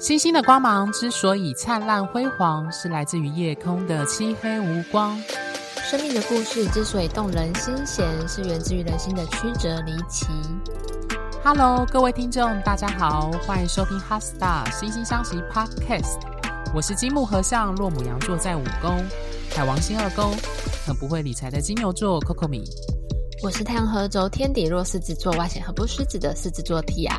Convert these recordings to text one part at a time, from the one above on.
星星的光芒之所以灿烂辉煌，是来自于夜空的漆黑无光。生命的故事之所以动人心弦，是源自于人心的曲折离奇。Hello，各位听众，大家好，欢迎收听《Heart Star 心星相惜》Podcast。我是金木合相，落母羊座在五宫，海王星二宫，很不会理财的金牛座 Coco 米。我是太阳合轴天底落狮子座，外显合不狮子的狮子座 Tia。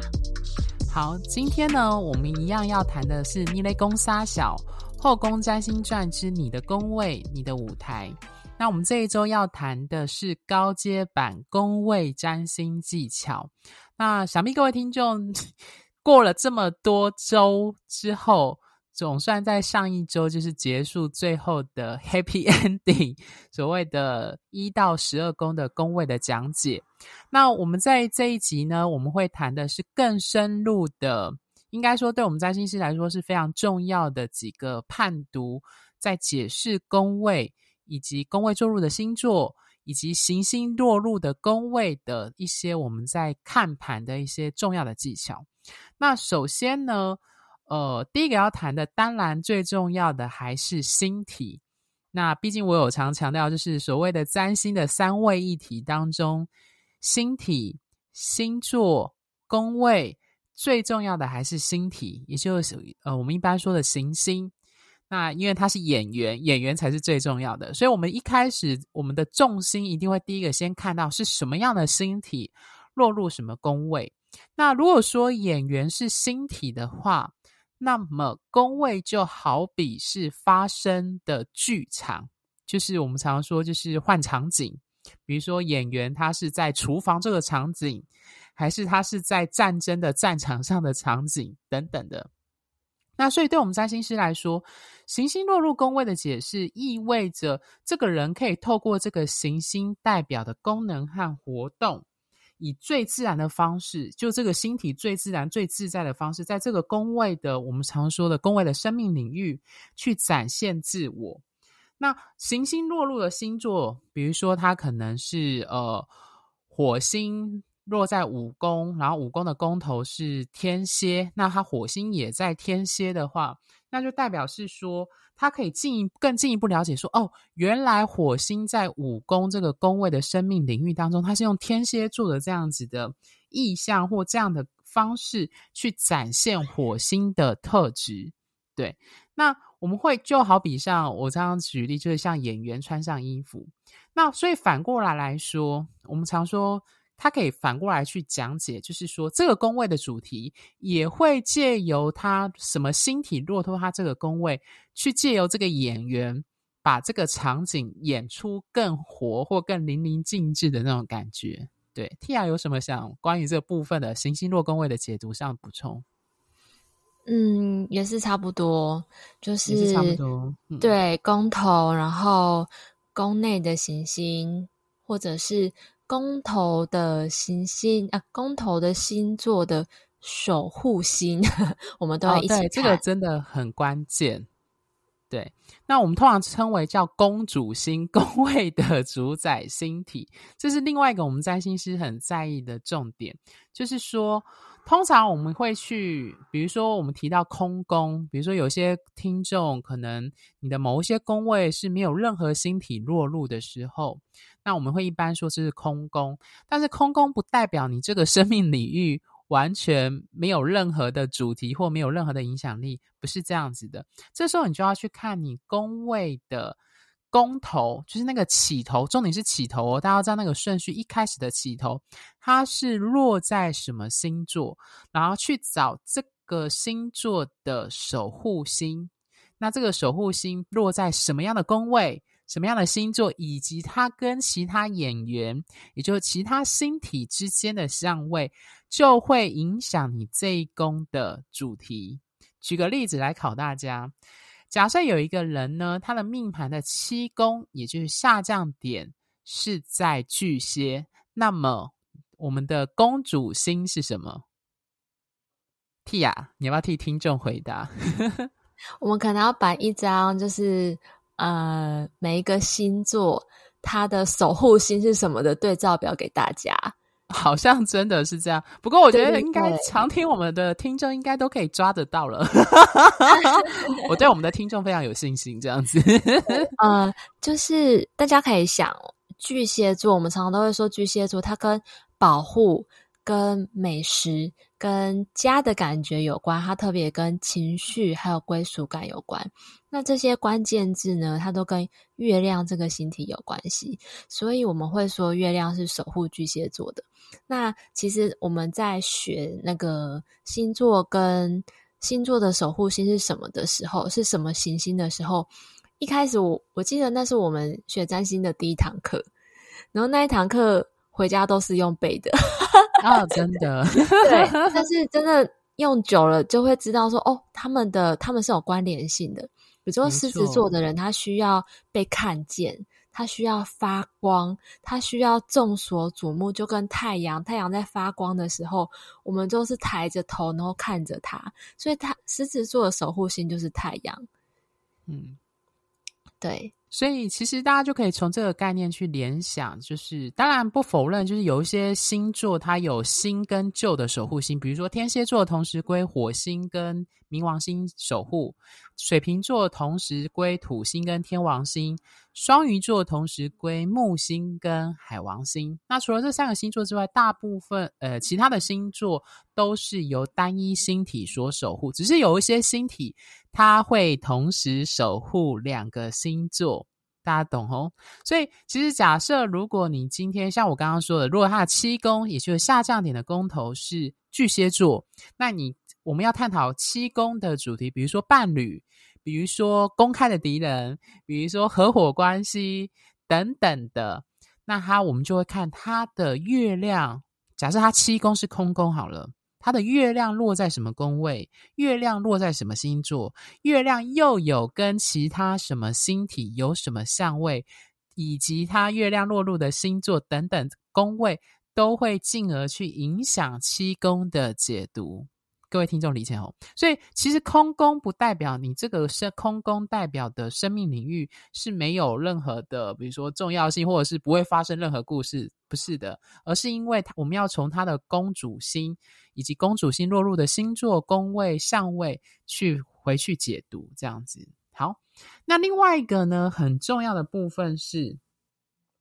好，今天呢，我们一样要谈的是你咧讲三小后宫占星传之你的宫位，你的舞台。那我们这一周要谈的是高阶版宫位占星技巧。那想必各位听众 过了这么多周之后。总算在上一周就是结束最后的 happy ending，所谓的一到十二宫的宫位的讲解。那我们在这一集呢，我们会谈的是更深入的，应该说对我们占星师来说是非常重要的几个判读，在解释宫位以及宫位坐入的星座，以及行星落入的宫位的一些我们在看盘的一些重要的技巧。那首先呢，呃，第一个要谈的，当然最重要的还是星体。那毕竟我有常强调，就是所谓的占星的三位一体当中，星体、星座、宫位，最重要的还是星体，也就是呃我们一般说的行星。那因为它是演员，演员才是最重要的，所以我们一开始我们的重心一定会第一个先看到是什么样的星体落入什么宫位。那如果说演员是星体的话，那么宫位就好比是发生的剧场，就是我们常说，就是换场景。比如说演员他是在厨房这个场景，还是他是在战争的战场上的场景等等的。那所以对我们占星师来说，行星落入宫位的解释，意味着这个人可以透过这个行星代表的功能和活动。以最自然的方式，就这个星体最自然、最自在的方式，在这个宫位的我们常说的宫位的生命领域去展现自我。那行星落入的星座，比如说它可能是呃火星落在五宫，然后五宫的宫头是天蝎，那它火星也在天蝎的话，那就代表是说。他可以进一更进一步了解说，哦，原来火星在五宫这个宫位的生命领域当中，它是用天蝎座的这样子的意象或这样的方式去展现火星的特质。对，那我们会就好比像我这样举例，就是像演员穿上衣服，那所以反过来来说，我们常说。他可以反过来去讲解，就是说这个宫位的主题也会借由他什么星体落入他这个宫位，去借由这个演员把这个场景演出更活或更淋漓尽致的那种感觉。对，Tia 有什么想关于这个部分的行星落宫位的解读上补充？嗯，也是差不多，就是，是差不多。嗯、对，宫头，然后宫内的行星，或者是。宫头的行星啊，公头的星座的守护星，我们都要一起看。哦，对，这个真的很关键。对，那我们通常称为叫公主星，宫位的主宰星体，这是另外一个我们占星师很在意的重点，就是说。通常我们会去，比如说我们提到空宫，比如说有些听众可能你的某一些宫位是没有任何星体落入的时候，那我们会一般说这是空宫。但是空宫不代表你这个生命领域完全没有任何的主题或没有任何的影响力，不是这样子的。这时候你就要去看你宫位的。公头就是那个起头，重点是起头哦。大家要知道那个顺序，一开始的起头，它是落在什么星座，然后去找这个星座的守护星。那这个守护星落在什么样的宫位，什么样的星座，以及它跟其他演员，也就是其他星体之间的相位，就会影响你这一宫的主题。举个例子来考大家。假设有一个人呢，他的命盘的七宫，也就是下降点是在巨蟹，那么我们的公主星是什么？T 呀你要不要替听众回答？我们可能要摆一张，就是呃，每一个星座它的守护星是什么的对照表给大家。好像真的是这样。不过我觉得应该常听我们的听众应该都可以抓得到了。我对我们的听众非常有信心，这样子。呃，就是大家可以想，巨蟹座，我们常常都会说巨蟹座，它跟保护。跟美食、跟家的感觉有关，它特别跟情绪还有归属感有关。那这些关键字呢，它都跟月亮这个星体有关系，所以我们会说月亮是守护巨蟹座的。那其实我们在学那个星座跟星座的守护星是什么的时候，是什么行星的时候，一开始我我记得那是我们学占星的第一堂课，然后那一堂课回家都是用背的。啊、哦，真的，对，但是真的用久了就会知道说，哦，他们的他们是有关联性的。比如说狮子座的人，他需要被看见，他需要发光，他需要众所瞩目，就跟太阳，太阳在发光的时候，我们就是抬着头然后看着它，所以他狮子座的守护星就是太阳。嗯，对。所以，其实大家就可以从这个概念去联想，就是当然不否认，就是有一些星座它有新跟旧的守护星，比如说天蝎座同时归火星跟冥王星守护，水瓶座同时归土星跟天王星，双鱼座同时归木星跟海王星。那除了这三个星座之外，大部分呃其他的星座都是由单一星体所守护，只是有一些星体。它会同时守护两个星座，大家懂哦？所以其实假设，如果你今天像我刚刚说的，如果它的七宫，也就是下降点的宫头是巨蟹座，那你我们要探讨七宫的主题，比如说伴侣，比如说公开的敌人，比如说合伙关系等等的，那它我们就会看它的月亮。假设它七宫是空宫好了。它的月亮落在什么宫位？月亮落在什么星座？月亮又有跟其他什么星体有什么相位？以及它月亮落入的星座等等宫位，都会进而去影响七宫的解读。各位听众理解哦，所以其实空宫不代表你这个是空宫代表的生命领域是没有任何的，比如说重要性，或者是不会发生任何故事，不是的，而是因为我们要从它的宫主星以及宫主星落入的星座宫位相位去回去解读这样子。好，那另外一个呢，很重要的部分是，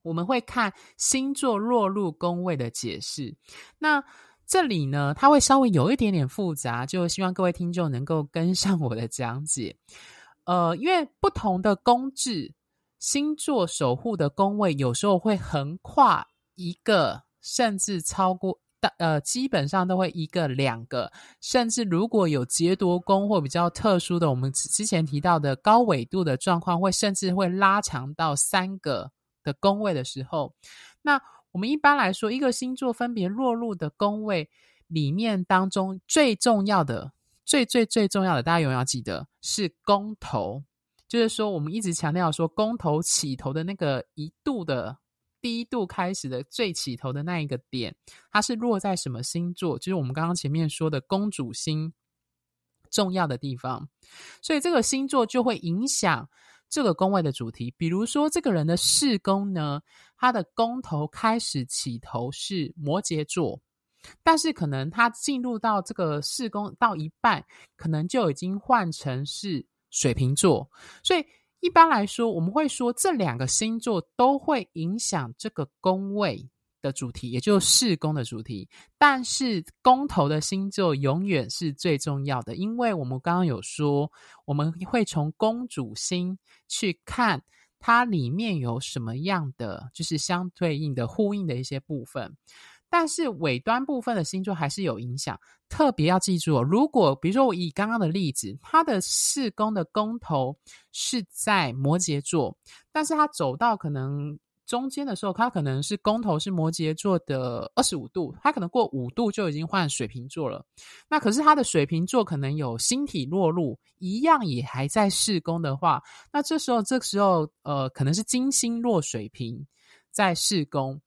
我们会看星座落入宫位的解释。那这里呢，它会稍微有一点点复杂，就希望各位听众能够跟上我的讲解。呃，因为不同的宫制，星座守护的宫位有时候会横跨一个，甚至超过，呃，基本上都会一个、两个，甚至如果有劫夺宫或比较特殊的，我们之前提到的高纬度的状况，会甚至会拉长到三个的宫位的时候，那。我们一般来说，一个星座分别落入的宫位里面当中最重要的、最最最重要的，大家永远要记得是宫头。就是说，我们一直强调说，宫头起头的那个一度的第一度开始的最起头的那一个点，它是落在什么星座？就是我们刚刚前面说的公主星重要的地方。所以这个星座就会影响。这个宫位的主题，比如说这个人的四宫呢，他的宫头开始起头是摩羯座，但是可能他进入到这个四宫到一半，可能就已经换成是水瓶座。所以一般来说，我们会说这两个星座都会影响这个宫位的主题，也就是四宫的主题，但是宫头的星座永远是最重要的，因为我们刚刚有说，我们会从宫主星去看它里面有什么样的，就是相对应的呼应的一些部分，但是尾端部分的星座还是有影响，特别要记住哦，如果比如说我以刚刚的例子，它的四宫的宫头是在摩羯座，但是它走到可能。中间的时候，他可能是工头是摩羯座的二十五度，他可能过五度就已经换水瓶座了。那可是他的水瓶座可能有星体落入，一样也还在试工的话，那这时候这时候呃，可能是金星落水瓶在试工，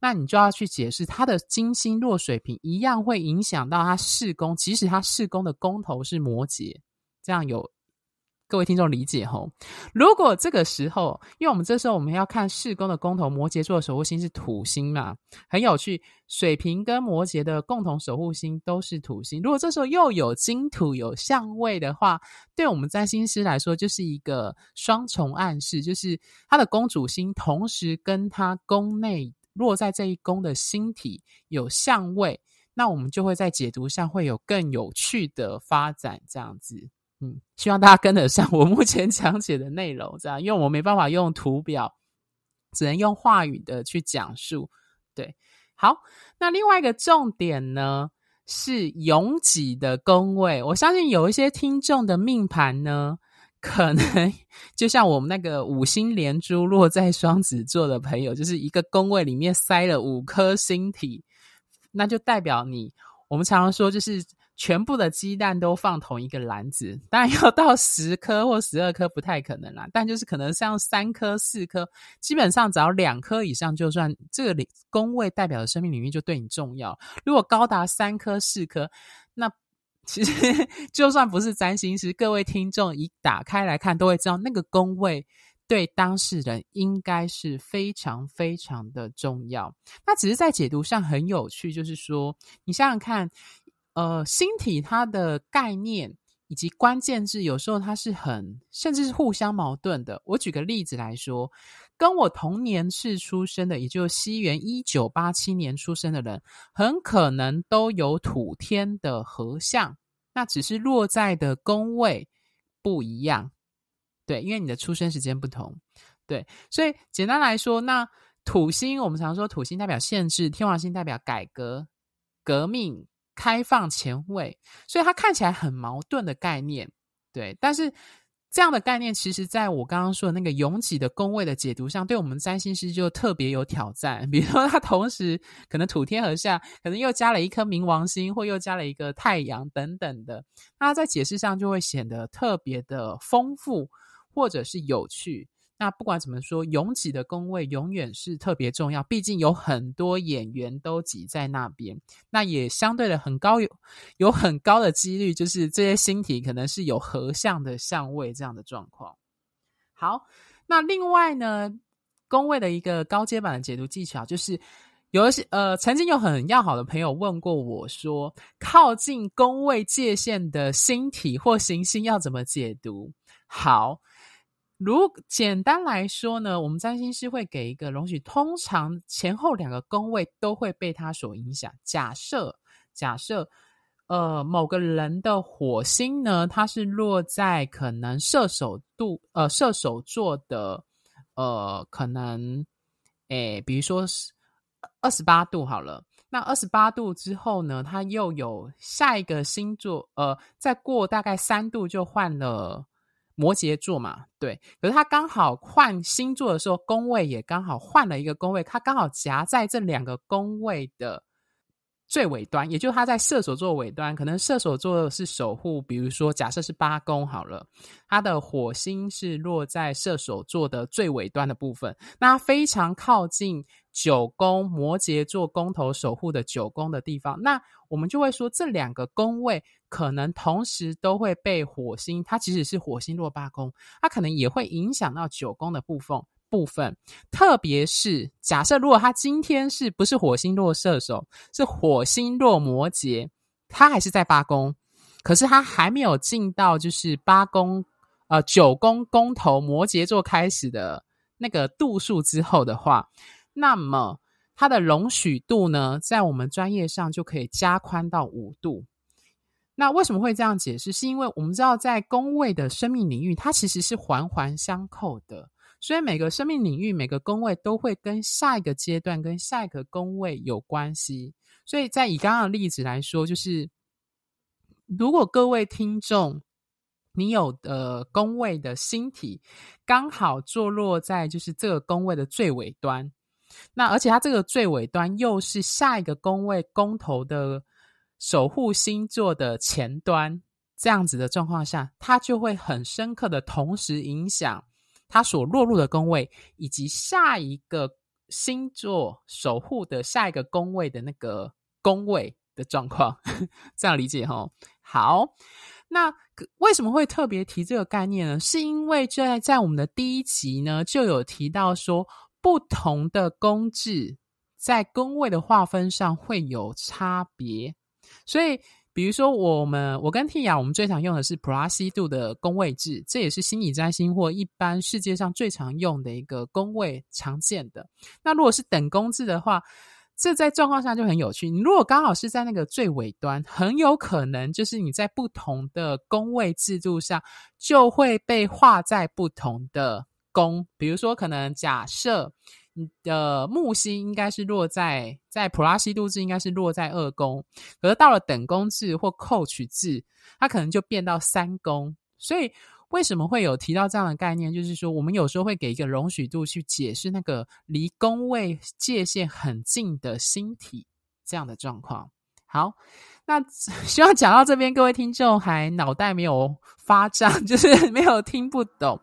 那你就要去解释他的金星落水瓶一样会影响到他试工，即使他试工的工头是摩羯，这样有。各位听众理解吼。如果这个时候，因为我们这时候我们要看四宫的宫头，摩羯座的守护星是土星嘛，很有趣。水瓶跟摩羯的共同守护星都是土星。如果这时候又有金土有相位的话，对我们占星师来说就是一个双重暗示，就是他的宫主星同时跟他宫内落在这一宫的星体有相位。那我们就会在解读上会有更有趣的发展，这样子，嗯，希望大家跟得上我目前讲解的内容，这样，因为我没办法用图表，只能用话语的去讲述。对，好，那另外一个重点呢是拥挤的宫位，我相信有一些听众的命盘呢，可能就像我们那个五星连珠落在双子座的朋友，就是一个宫位里面塞了五颗星体。那就代表你，我们常常说，就是全部的鸡蛋都放同一个篮子，当然要到十颗或十二颗不太可能啦，但就是可能像三颗、四颗，基本上只要两颗以上，就算这个宫位代表的生命领域就对你重要。如果高达三颗、四颗，那其实 就算不是占星师，各位听众一打开来看，都会知道那个宫位。对当事人应该是非常非常的重要。那只是在解读上很有趣，就是说，你想想看，呃，星体它的概念以及关键字，有时候它是很甚至是互相矛盾的。我举个例子来说，跟我同年次出生的，也就是西元一九八七年出生的人，很可能都有土天的合相，那只是落在的宫位不一样。对，因为你的出生时间不同，对，所以简单来说，那土星我们常说土星代表限制，天王星代表改革、革命、开放、前卫，所以它看起来很矛盾的概念，对。但是这样的概念，其实在我刚刚说的那个拥挤的宫位的解读上，对我们占星师就特别有挑战。比如说，它同时可能土天合下，可能又加了一颗冥王星，或又加了一个太阳等等的，那在解释上就会显得特别的丰富。或者是有趣，那不管怎么说，拥挤的宫位永远是特别重要。毕竟有很多演员都挤在那边，那也相对的很高有有很高的几率，就是这些星体可能是有合相的相位这样的状况。好，那另外呢，宫位的一个高阶版的解读技巧，就是有一些呃，曾经有很要好的朋友问过我说，靠近宫位界限的星体或行星要怎么解读？好。如简单来说呢，我们占星师会给一个容许，通常前后两个宫位都会被它所影响。假设假设，呃，某个人的火星呢，它是落在可能射手度，呃，射手座的，呃，可能，诶，比如说是二十八度好了。那二十八度之后呢，它又有下一个星座，呃，再过大概三度就换了。摩羯座嘛，对，可是他刚好换星座的时候，宫位也刚好换了一个宫位，他刚好夹在这两个宫位的最尾端，也就是他在射手座尾端，可能射手座是守护，比如说假设是八宫好了，他的火星是落在射手座的最尾端的部分，那非常靠近九宫摩羯座宫头守护的九宫的地方，那我们就会说这两个宫位。可能同时都会被火星，它即使是火星落八宫，它可能也会影响到九宫的部分部分。特别是假设如果他今天是不是火星落射手，是火星落摩羯，他还是在八宫，可是他还没有进到就是八宫呃九宫宫头摩羯座开始的那个度数之后的话，那么它的容许度呢，在我们专业上就可以加宽到五度。那为什么会这样解释？是因为我们知道，在宫位的生命领域，它其实是环环相扣的，所以每个生命领域、每个宫位都会跟下一个阶段、跟下一个宫位有关系。所以在以刚刚的例子来说，就是如果各位听众你有的宫位的星体刚好坐落在就是这个宫位的最尾端，那而且它这个最尾端又是下一个宫位宫头的。守护星座的前端，这样子的状况下，它就会很深刻的同时影响它所落入的宫位，以及下一个星座守护的下一个宫位的那个宫位的状况。这样理解哈？好，那为什么会特别提这个概念呢？是因为在在我们的第一集呢，就有提到说，不同的宫制在宫位的划分上会有差别，所以。比如说，我们我跟蒂雅，我们最常用的是普拉西杜的宫位制，这也是心理占星或一般世界上最常用的一个宫位常见的。那如果是等宫制的话，这在状况下就很有趣。你如果刚好是在那个最尾端，很有可能就是你在不同的宫位制度上就会被划在不同的宫。比如说，可能假设。你的木星应该是落在在普拉西度制，应该是落在二宫，可是到了等宫制或扣取制，它可能就变到三宫。所以为什么会有提到这样的概念？就是说，我们有时候会给一个容许度去解释那个离宫位界限很近的星体这样的状况。好，那 希望讲到这边，各位听众还脑袋没有发胀，就是没有听不懂。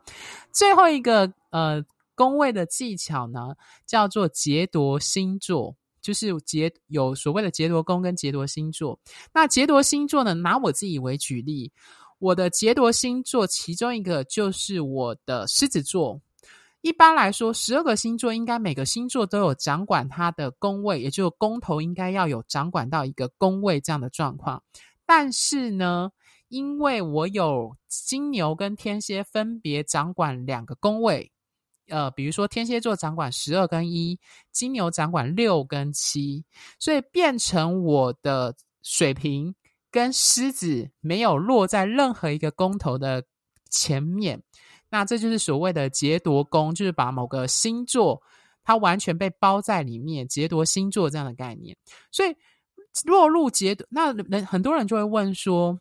最后一个呃。宫位的技巧呢，叫做劫夺星座，就是劫有所谓的劫夺宫跟劫夺星座。那劫夺星座呢，拿我自己为举例，我的劫夺星座其中一个就是我的狮子座。一般来说，十二个星座应该每个星座都有掌管它的宫位，也就是宫头应该要有掌管到一个宫位这样的状况。但是呢，因为我有金牛跟天蝎分别掌管两个宫位。呃，比如说天蝎座掌管十二跟一，金牛掌管六跟七，所以变成我的水瓶跟狮子没有落在任何一个宫头的前面，那这就是所谓的劫夺宫，就是把某个星座它完全被包在里面，劫夺星座这样的概念。所以落入劫夺，那人很多人就会问说。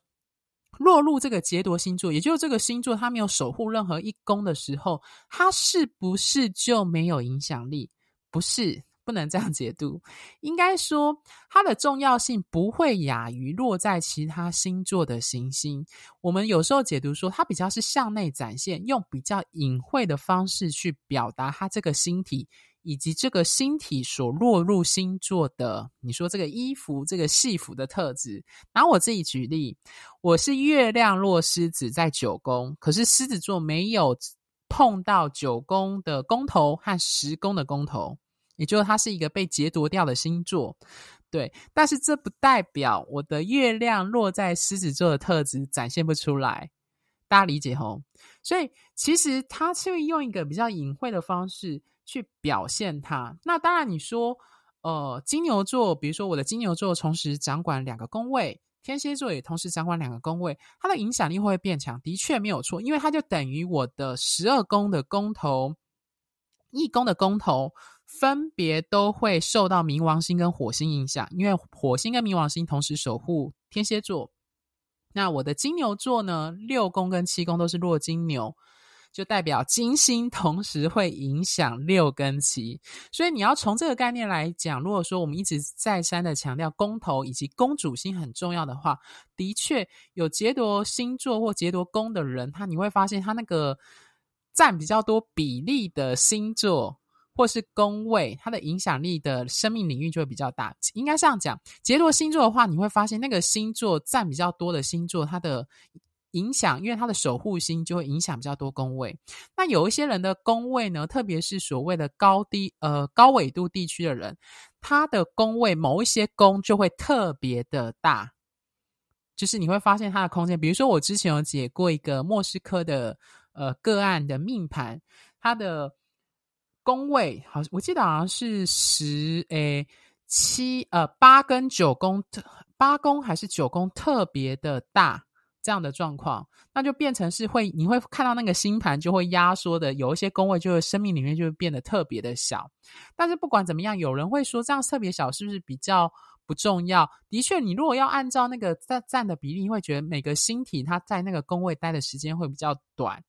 落入这个劫夺星座，也就是这个星座，它没有守护任何一宫的时候，它是不是就没有影响力？不是，不能这样解读。应该说，它的重要性不会亚于落在其他星座的行星。我们有时候解读说，它比较是向内展现，用比较隐晦的方式去表达它这个星体。以及这个星体所落入星座的，你说这个衣服、这个戏服的特质。拿我自己举例，我是月亮落狮子在九宫，可是狮子座没有碰到九宫的宫头和十宫的宫头，也就是它是一个被劫夺掉的星座。对，但是这不代表我的月亮落在狮子座的特质展现不出来，大家理解吼？所以其实它是用一个比较隐晦的方式。去表现它。那当然，你说，呃，金牛座，比如说我的金牛座同时掌管两个宫位，天蝎座也同时掌管两个宫位，它的影响力会变强？的确没有错，因为它就等于我的十二宫的宫头，一宫的宫头分别都会受到冥王星跟火星影响，因为火星跟冥王星同时守护天蝎座。那我的金牛座呢，六宫跟七宫都是弱金牛。就代表金星同时会影响六跟七，所以你要从这个概念来讲，如果说我们一直再三的强调公头以及公主星很重要的话，的确有劫夺星座或劫夺宫的人，他你会发现他那个占比较多比例的星座或是宫位，它的影响力的生命领域就会比较大。应该这样讲，劫夺星座的话，你会发现那个星座占比较多的星座，它的。影响，因为他的守护星就会影响比较多宫位。那有一些人的宫位呢，特别是所谓的高低呃高纬度地区的人，他的宫位某一些宫就会特别的大，就是你会发现他的空间。比如说，我之前有解过一个莫斯科的呃个案的命盘，他的宫位好，我记得好像是十诶七呃八跟九宫特八宫还是九宫特别的大。这样的状况，那就变成是会，你会看到那个星盘就会压缩的，有一些宫位就会生命里面就会变得特别的小。但是不管怎么样，有人会说这样特别小是不是比较不重要？的确，你如果要按照那个占占的比例，会觉得每个星体它在那个宫位待的时间会比较短，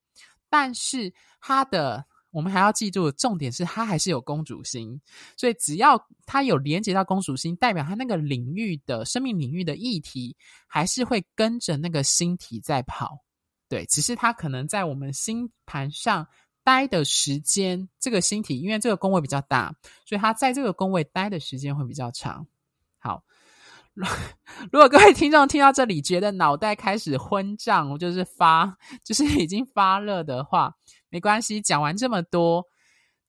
但是它的。我们还要记住，重点是它还是有宫主星，所以只要它有连接到宫主星，代表它那个领域的生命领域的议题，还是会跟着那个星体在跑。对，只是它可能在我们星盘上待的时间，这个星体因为这个宫位比较大，所以它在这个宫位待的时间会比较长。好，如 果各位听众听到这里觉得脑袋开始昏胀，就是发，就是已经发热的话，没关系。讲完这么多，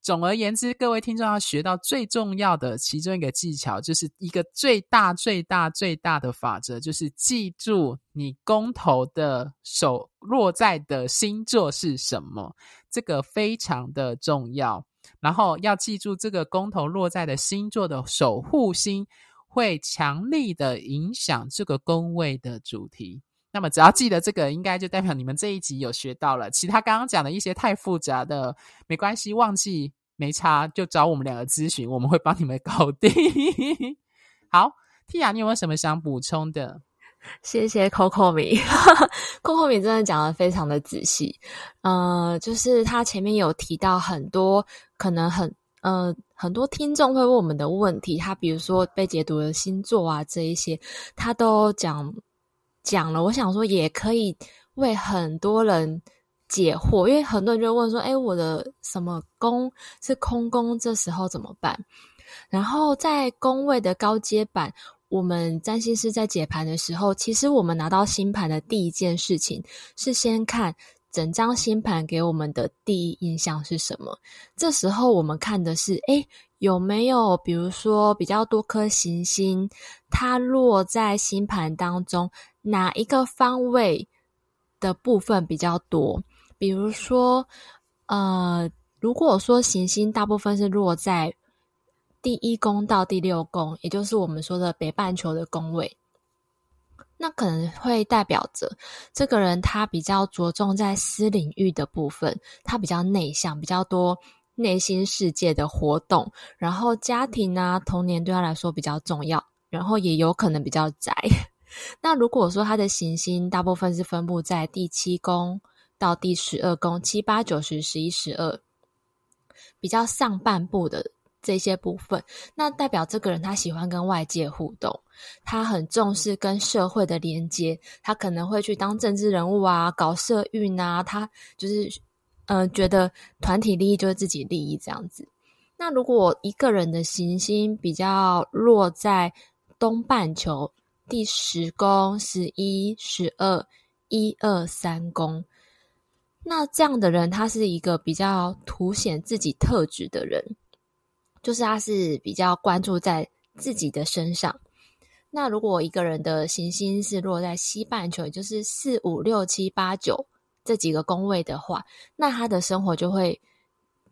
总而言之，各位听众要学到最重要的其中一个技巧，就是一个最大、最大、最大的法则，就是记住你宫头的手落在的星座是什么，这个非常的重要。然后要记住这个宫头落在的星座的守护星。会强力的影响这个宫位的主题。那么，只要记得这个，应该就代表你们这一集有学到了。其他刚刚讲的一些太复杂的，没关系，忘记没差，就找我们两个咨询，我们会帮你们搞定。好，Tia，你有没有什么想补充的？谢谢 Coco 米，Coco 米真的讲得非常的仔细。呃，就是他前面有提到很多可能很。呃，很多听众会问我们的问题，他比如说被解读的星座啊，这一些他都讲讲了。我想说，也可以为很多人解惑，因为很多人就问说：“诶，我的什么宫是空宫，这时候怎么办？”然后在宫位的高阶版，我们占星师在解盘的时候，其实我们拿到星盘的第一件事情是先看。整张星盘给我们的第一印象是什么？这时候我们看的是，诶，有没有比如说比较多颗行星，它落在星盘当中哪一个方位的部分比较多？比如说，呃，如果说行星大部分是落在第一宫到第六宫，也就是我们说的北半球的宫位。那可能会代表着这个人他比较着重在私领域的部分，他比较内向，比较多内心世界的活动，然后家庭啊、童年对他来说比较重要，然后也有可能比较宅。那如果说他的行星大部分是分布在第七宫到第十二宫，七八九十十一十二，比较上半部的。这些部分，那代表这个人他喜欢跟外界互动，他很重视跟社会的连接，他可能会去当政治人物啊，搞社运啊，他就是，呃，觉得团体利益就是自己利益这样子。那如果一个人的行星比较落在东半球第十宫、十一、十二、一二三宫，那这样的人他是一个比较凸显自己特质的人。就是他是比较关注在自己的身上。那如果一个人的行星是落在西半球，也就是四五六七八九这几个宫位的话，那他的生活就会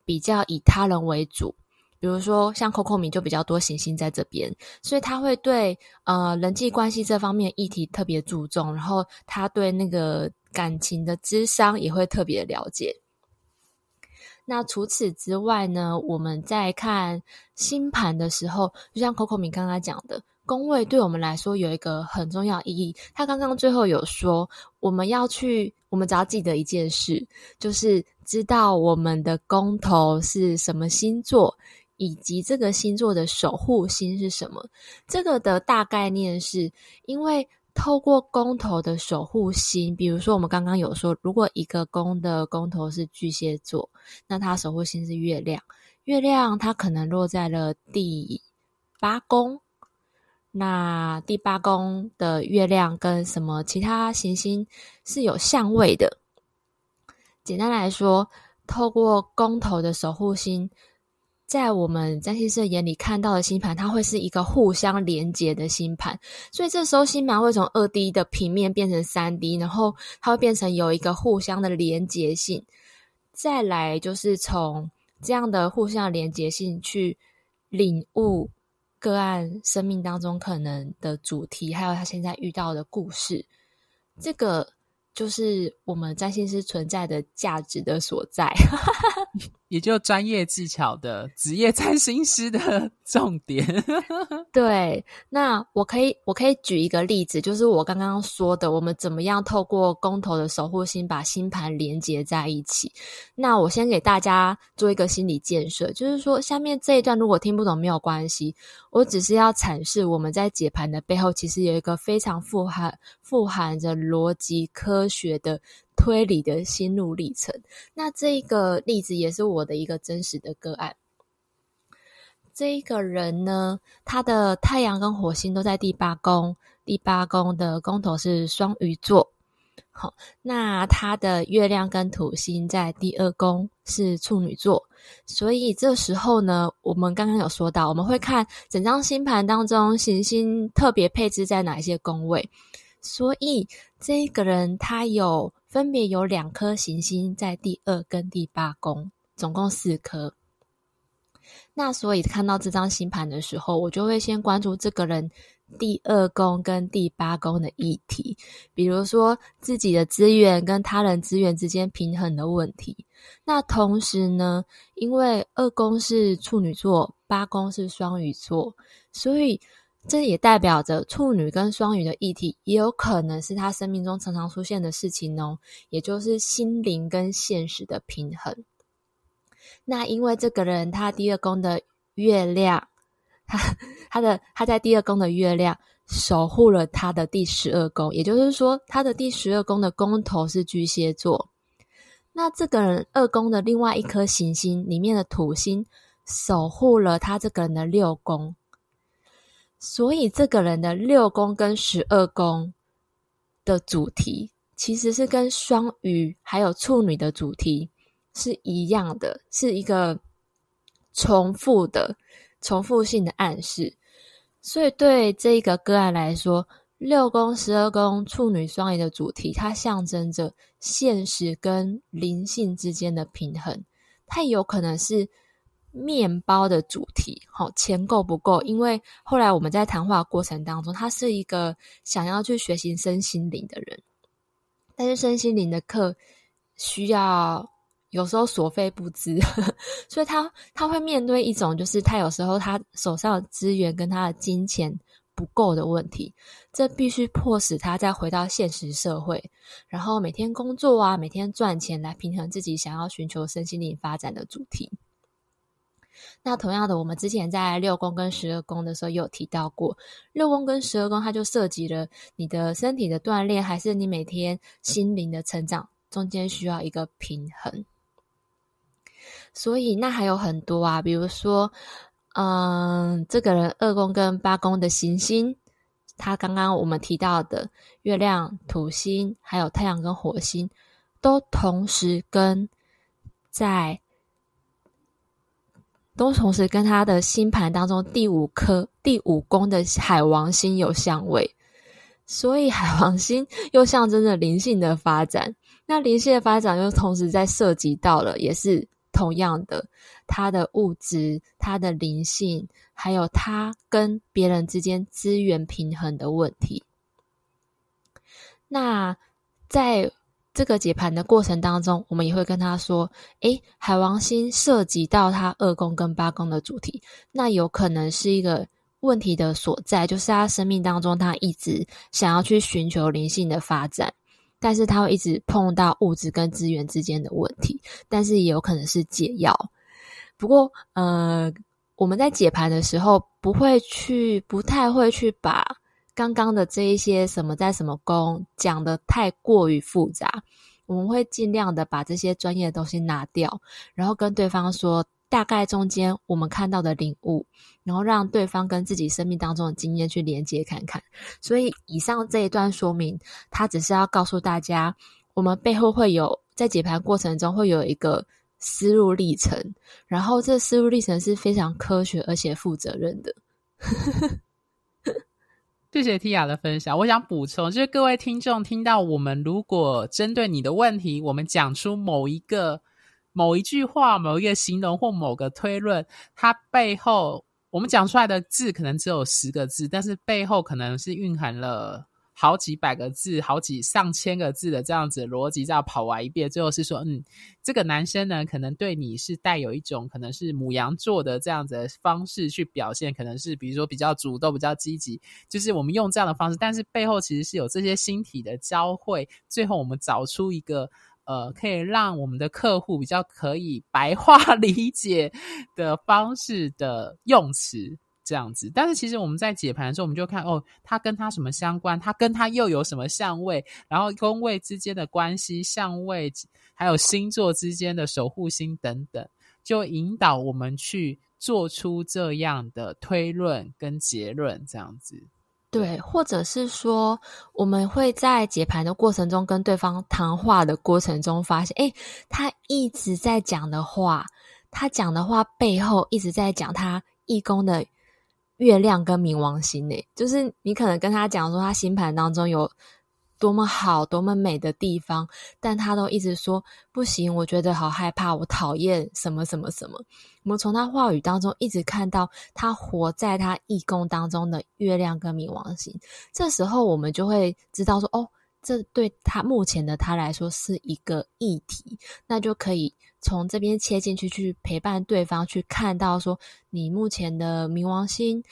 比较以他人为主。比如说像 Coco 米就比较多行星在这边，所以他会对呃人际关系这方面议题特别注重，然后他对那个感情的智商也会特别了解。那除此之外呢，我们在看星盘的时候，就像 Coco 米刚刚讲的，宫位对我们来说有一个很重要意义。他刚刚最后有说，我们要去，我们只要记得一件事，就是知道我们的宫头是什么星座，以及这个星座的守护星是什么。这个的大概念是因为。透过宫头的守护星，比如说我们刚刚有说，如果一个宫的宫头是巨蟹座，那它守护星是月亮。月亮它可能落在了第八宫，那第八宫的月亮跟什么其他行星是有相位的。简单来说，透过宫头的守护星。在我们占星师眼里看到的星盘，它会是一个互相连接的星盘，所以这时候星盘会从二 D 的平面变成三 D，然后它会变成有一个互相的连接性。再来就是从这样的互相连接性去领悟个案生命当中可能的主题，还有他现在遇到的故事。这个就是我们占星师存在的价值的所在。也就专业技巧的职业占星师的 重点。对，那我可以我可以举一个例子，就是我刚刚说的，我们怎么样透过公头的守护星把星盘连接在一起。那我先给大家做一个心理建设，就是说下面这一段如果听不懂没有关系，我只是要阐释我们在解盘的背后，其实有一个非常富含富含着逻辑科学的。推理的心路历程，那这个例子也是我的一个真实的个案。这一个人呢，他的太阳跟火星都在第八宫，第八宫的宫头是双鱼座。好，那他的月亮跟土星在第二宫是处女座，所以这时候呢，我们刚刚有说到，我们会看整张星盘当中行星特别配置在哪一些宫位，所以这个人他有分别有两颗行星在第二跟第八宫，总共四颗。那所以看到这张星盘的时候，我就会先关注这个人。第二宫跟第八宫的议题，比如说自己的资源跟他人资源之间平衡的问题。那同时呢，因为二宫是处女座，八宫是双鱼座，所以这也代表着处女跟双鱼的议题，也有可能是他生命中常常出现的事情哦。也就是心灵跟现实的平衡。那因为这个人他第二宫的月亮。他他的他在第二宫的月亮守护了他的第十二宫，也就是说，他的第十二宫的宫头是巨蟹座。那这个人二宫的另外一颗行星里面的土星守护了他这个人的六宫，所以这个人的六宫跟十二宫的主题其实是跟双鱼还有处女的主题是一样的，是一个重复的。重复性的暗示，所以对这一个个案来说，六宫、十二宫、处女、双鱼的主题，它象征着现实跟灵性之间的平衡。它有可能是面包的主题，好，钱够不够？因为后来我们在谈话过程当中，他是一个想要去学习身心灵的人，但是身心灵的课需要。有时候所费不貲，所以他他会面对一种，就是他有时候他手上的资源跟他的金钱不够的问题，这必须迫使他再回到现实社会，然后每天工作啊，每天赚钱来平衡自己想要寻求身心灵发展的主题。那同样的，我们之前在六宫跟十二宫的时候有提到过，六宫跟十二宫它就涉及了你的身体的锻炼，还是你每天心灵的成长，中间需要一个平衡。所以那还有很多啊，比如说，嗯，这个人二宫跟八宫的行星，他刚刚我们提到的月亮、土星，还有太阳跟火星，都同时跟在，都同时跟他的星盘当中第五颗第五宫的海王星有相位，所以海王星又象征着灵性的发展。那灵性的发展又同时在涉及到了，也是。同样的，他的物质、他的灵性，还有他跟别人之间资源平衡的问题。那在这个解盘的过程当中，我们也会跟他说：“诶，海王星涉及到他二宫跟八宫的主题，那有可能是一个问题的所在，就是他生命当中他一直想要去寻求灵性的发展。”但是他会一直碰到物质跟资源之间的问题，但是也有可能是解药。不过，呃，我们在解盘的时候，不会去，不太会去把刚刚的这一些什么在什么宫讲得太过于复杂。我们会尽量的把这些专业的东西拿掉，然后跟对方说。大概中间我们看到的领悟，然后让对方跟自己生命当中的经验去连接看看。所以以上这一段说明，它只是要告诉大家，我们背后会有在解盘过程中会有一个思路历程，然后这思路历程是非常科学而且负责任的。谢谢 Tia 的分享。我想补充，就是各位听众听到我们如果针对你的问题，我们讲出某一个。某一句话、某一个形容或某个推论，它背后我们讲出来的字可能只有十个字，但是背后可能是蕴含了好几百个字、好几上千个字的这样子逻辑，这样跑完一遍，最后是说，嗯，这个男生呢，可能对你是带有一种可能是母羊座的这样子的方式去表现，可能是比如说比较主动、比较积极，就是我们用这样的方式，但是背后其实是有这些星体的交汇，最后我们找出一个。呃，可以让我们的客户比较可以白话 理解的方式的用词这样子，但是其实我们在解盘的时候，我们就看哦，它跟它什么相关，它跟它又有什么相位，然后宫位之间的关系、相位，还有星座之间的守护星等等，就引导我们去做出这样的推论跟结论，这样子。对，或者是说，我们会在解盘的过程中跟对方谈话的过程中发现，诶，他一直在讲的话，他讲的话背后一直在讲他义工的月亮跟冥王星，呢，就是你可能跟他讲说，他星盘当中有。多么好，多么美的地方，但他都一直说不行，我觉得好害怕，我讨厌什么什么什么。我们从他话语当中一直看到他活在他一宫当中的月亮跟冥王星，这时候我们就会知道说，哦，这对他目前的他来说是一个议题，那就可以从这边切进去，去陪伴对方，去看到说你目前的冥王星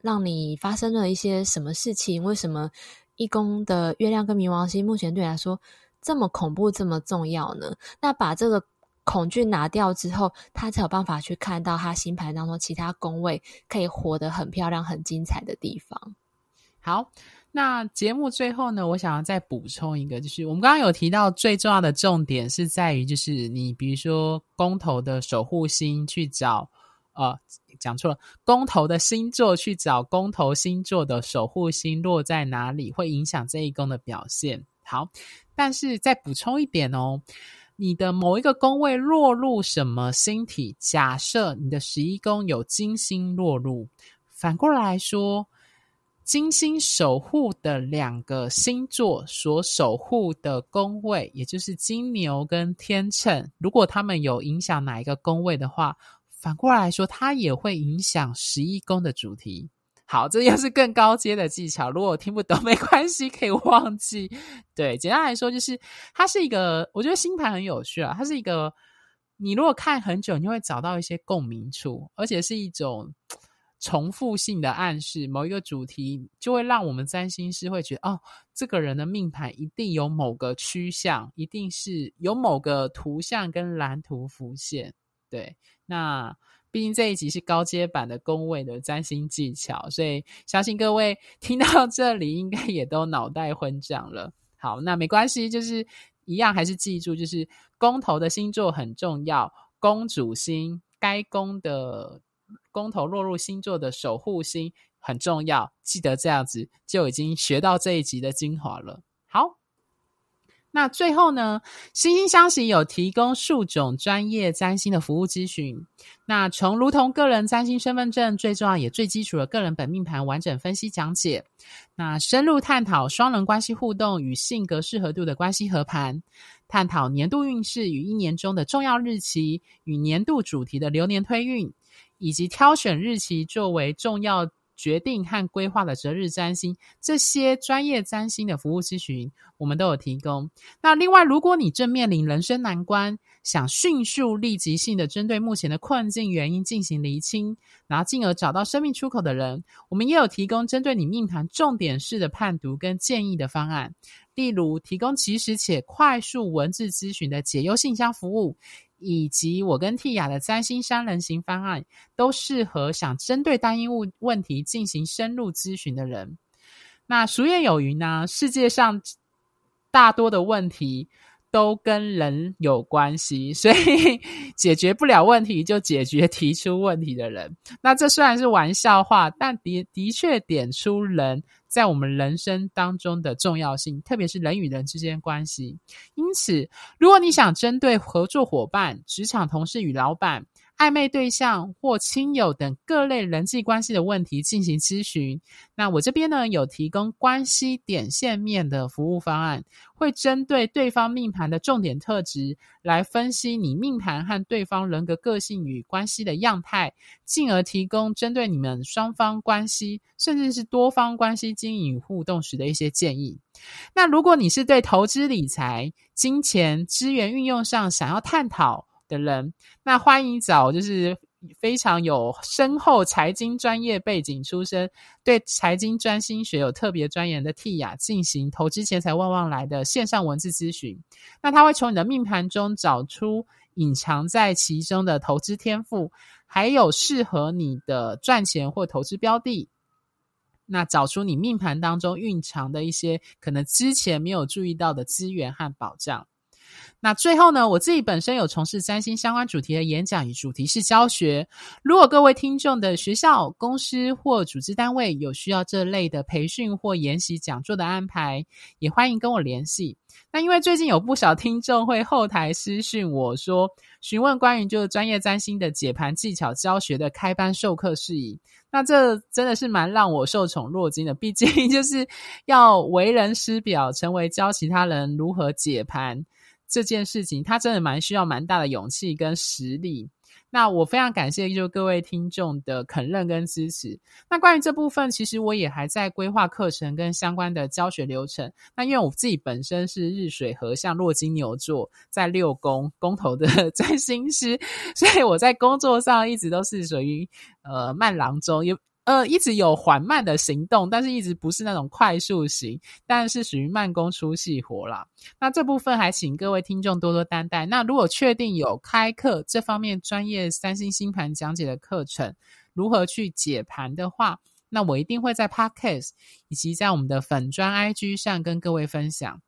让你发生了一些什么事情，为什么？一宫的月亮跟冥王星，目前对你来说这么恐怖，这么重要呢？那把这个恐惧拿掉之后，他才有办法去看到他星盘当中其他宫位可以活得很漂亮、很精彩的地方。好，那节目最后呢，我想要再补充一个，就是我们刚刚有提到最重要的重点是在于，就是你比如说公头的守护星去找。呃，讲错了，公头的星座去找公头星座的守护星落在哪里，会影响这一宫的表现。好，但是再补充一点哦，你的某一个宫位落入什么星体？假设你的十一宫有金星落入，反过来说，金星守护的两个星座所守护的宫位，也就是金牛跟天秤，如果他们有影响哪一个宫位的话。反过来说，它也会影响十一宫的主题。好，这又是更高阶的技巧。如果我听不懂，没关系，可以忘记。对，简单来说，就是它是一个，我觉得星盘很有趣啊。它是一个，你如果看很久，你会找到一些共鸣处，而且是一种重复性的暗示。某一个主题就会让我们占星师会觉得，哦，这个人的命盘一定有某个趋向，一定是有某个图像跟蓝图浮现。对。那毕竟这一集是高阶版的宫位的占星技巧，所以相信各位 听到这里应该也都脑袋昏胀了。好，那没关系，就是一样，还是记住，就是宫头的星座很重要，宫主星该宫的公头落入星座的守护星很重要，记得这样子就已经学到这一集的精华了。好。那最后呢，惺惺相惜有提供数种专业占星的服务咨询。那从如同个人占星身份证最重要也最基础的个人本命盘完整分析讲解，那深入探讨双人关系互动与性格适合度的关系合盘，探讨年度运势与一年中的重要日期与年度主题的流年推运，以及挑选日期作为重要决定和规划的择日占星，这些专业占星的服务咨询，我们都有提供。那另外，如果你正面临人生难关，想迅速立即性的针对目前的困境原因进行厘清，然后进而找到生命出口的人，我们也有提供针对你命盘重点式的判读跟建议的方案。例如，提供及时且快速文字咨询的解忧信箱服务。以及我跟蒂雅的占星三人行方案，都适合想针对单一问问题进行深入咨询的人。那俗谚有云呢，世界上大多的问题都跟人有关系，所以 解决不了问题就解决提出问题的人。那这虽然是玩笑话，但的的确点出人。在我们人生当中的重要性，特别是人与人之间关系。因此，如果你想针对合作伙伴、职场同事与老板，暧昧对象或亲友等各类人际关系的问题进行咨询，那我这边呢有提供关系点线面的服务方案，会针对对方命盘的重点特质来分析你命盘和对方人格个性与关系的样态，进而提供针对你们双方关系甚至是多方关系经营互动时的一些建议。那如果你是对投资理财、金钱资源运用上想要探讨，的人，那欢迎找就是非常有深厚财经专业背景出身，对财经专心学有特别专研的蒂雅进行投资钱财旺旺来的线上文字咨询。那他会从你的命盘中找出隐藏在其中的投资天赋，还有适合你的赚钱或投资标的。那找出你命盘当中蕴藏的一些可能之前没有注意到的资源和保障。那最后呢，我自己本身有从事占星相关主题的演讲与主题式教学。如果各位听众的学校、公司或组织单位有需要这类的培训或研习讲座的安排，也欢迎跟我联系。那因为最近有不少听众会后台私讯我说，询问关于就是专业占星的解盘技巧教学的开班授课事宜。那这真的是蛮让我受宠若惊的，毕竟 就是要为人师表，成为教其他人如何解盘。这件事情，它真的蛮需要蛮大的勇气跟实力。那我非常感谢就各位听众的肯认跟支持。那关于这部分，其实我也还在规划课程跟相关的教学流程。那因为我自己本身是日水合相落金牛座，在六宫宫头的 占星师，所以我在工作上一直都是属于呃慢郎中。也呃，一直有缓慢的行动，但是一直不是那种快速型，但是属于慢工出细活啦。那这部分还请各位听众多多担待。那如果确定有开课这方面专业三星星盘讲解的课程，如何去解盘的话，那我一定会在 Podcast 以及在我们的粉专 IG 上跟各位分享。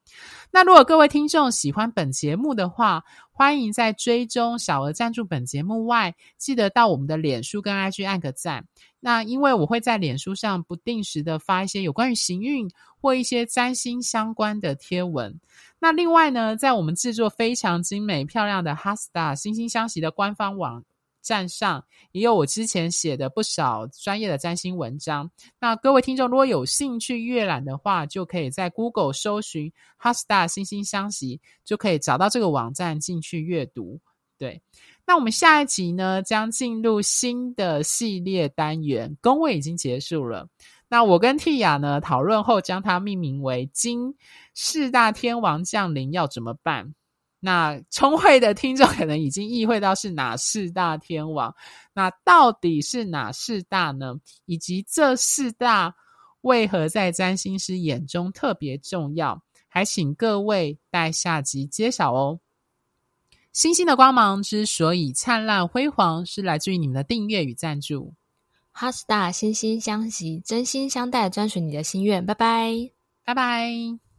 那如果各位听众喜欢本节目的话，欢迎在追踪小额赞助本节目外，记得到我们的脸书跟 IG 按个赞。那因为我会在脸书上不定时的发一些有关于行运或一些占星相关的贴文。那另外呢，在我们制作非常精美漂亮的 HeartStar 心星相惜的官方网站上也有我之前写的不少专业的占星文章。那各位听众如果有兴趣阅览的话，就可以在 Google 搜寻 h a s t a 星星相惜，就可以找到这个网站进去阅读。对，那我们下一集呢，将进入新的系列单元，宫位已经结束了。那我跟蒂雅呢讨论后，将它命名为“金四大天王降临要怎么办”。那聪慧的听众可能已经意会到是哪四大天王，那到底是哪四大呢？以及这四大为何在占星师眼中特别重要？还请各位待下集揭晓哦。星星的光芒之所以灿烂辉煌，是来自于你们的订阅与赞助。HeartStar 心星相惜，真心相待，专属你的心愿。拜拜，拜拜。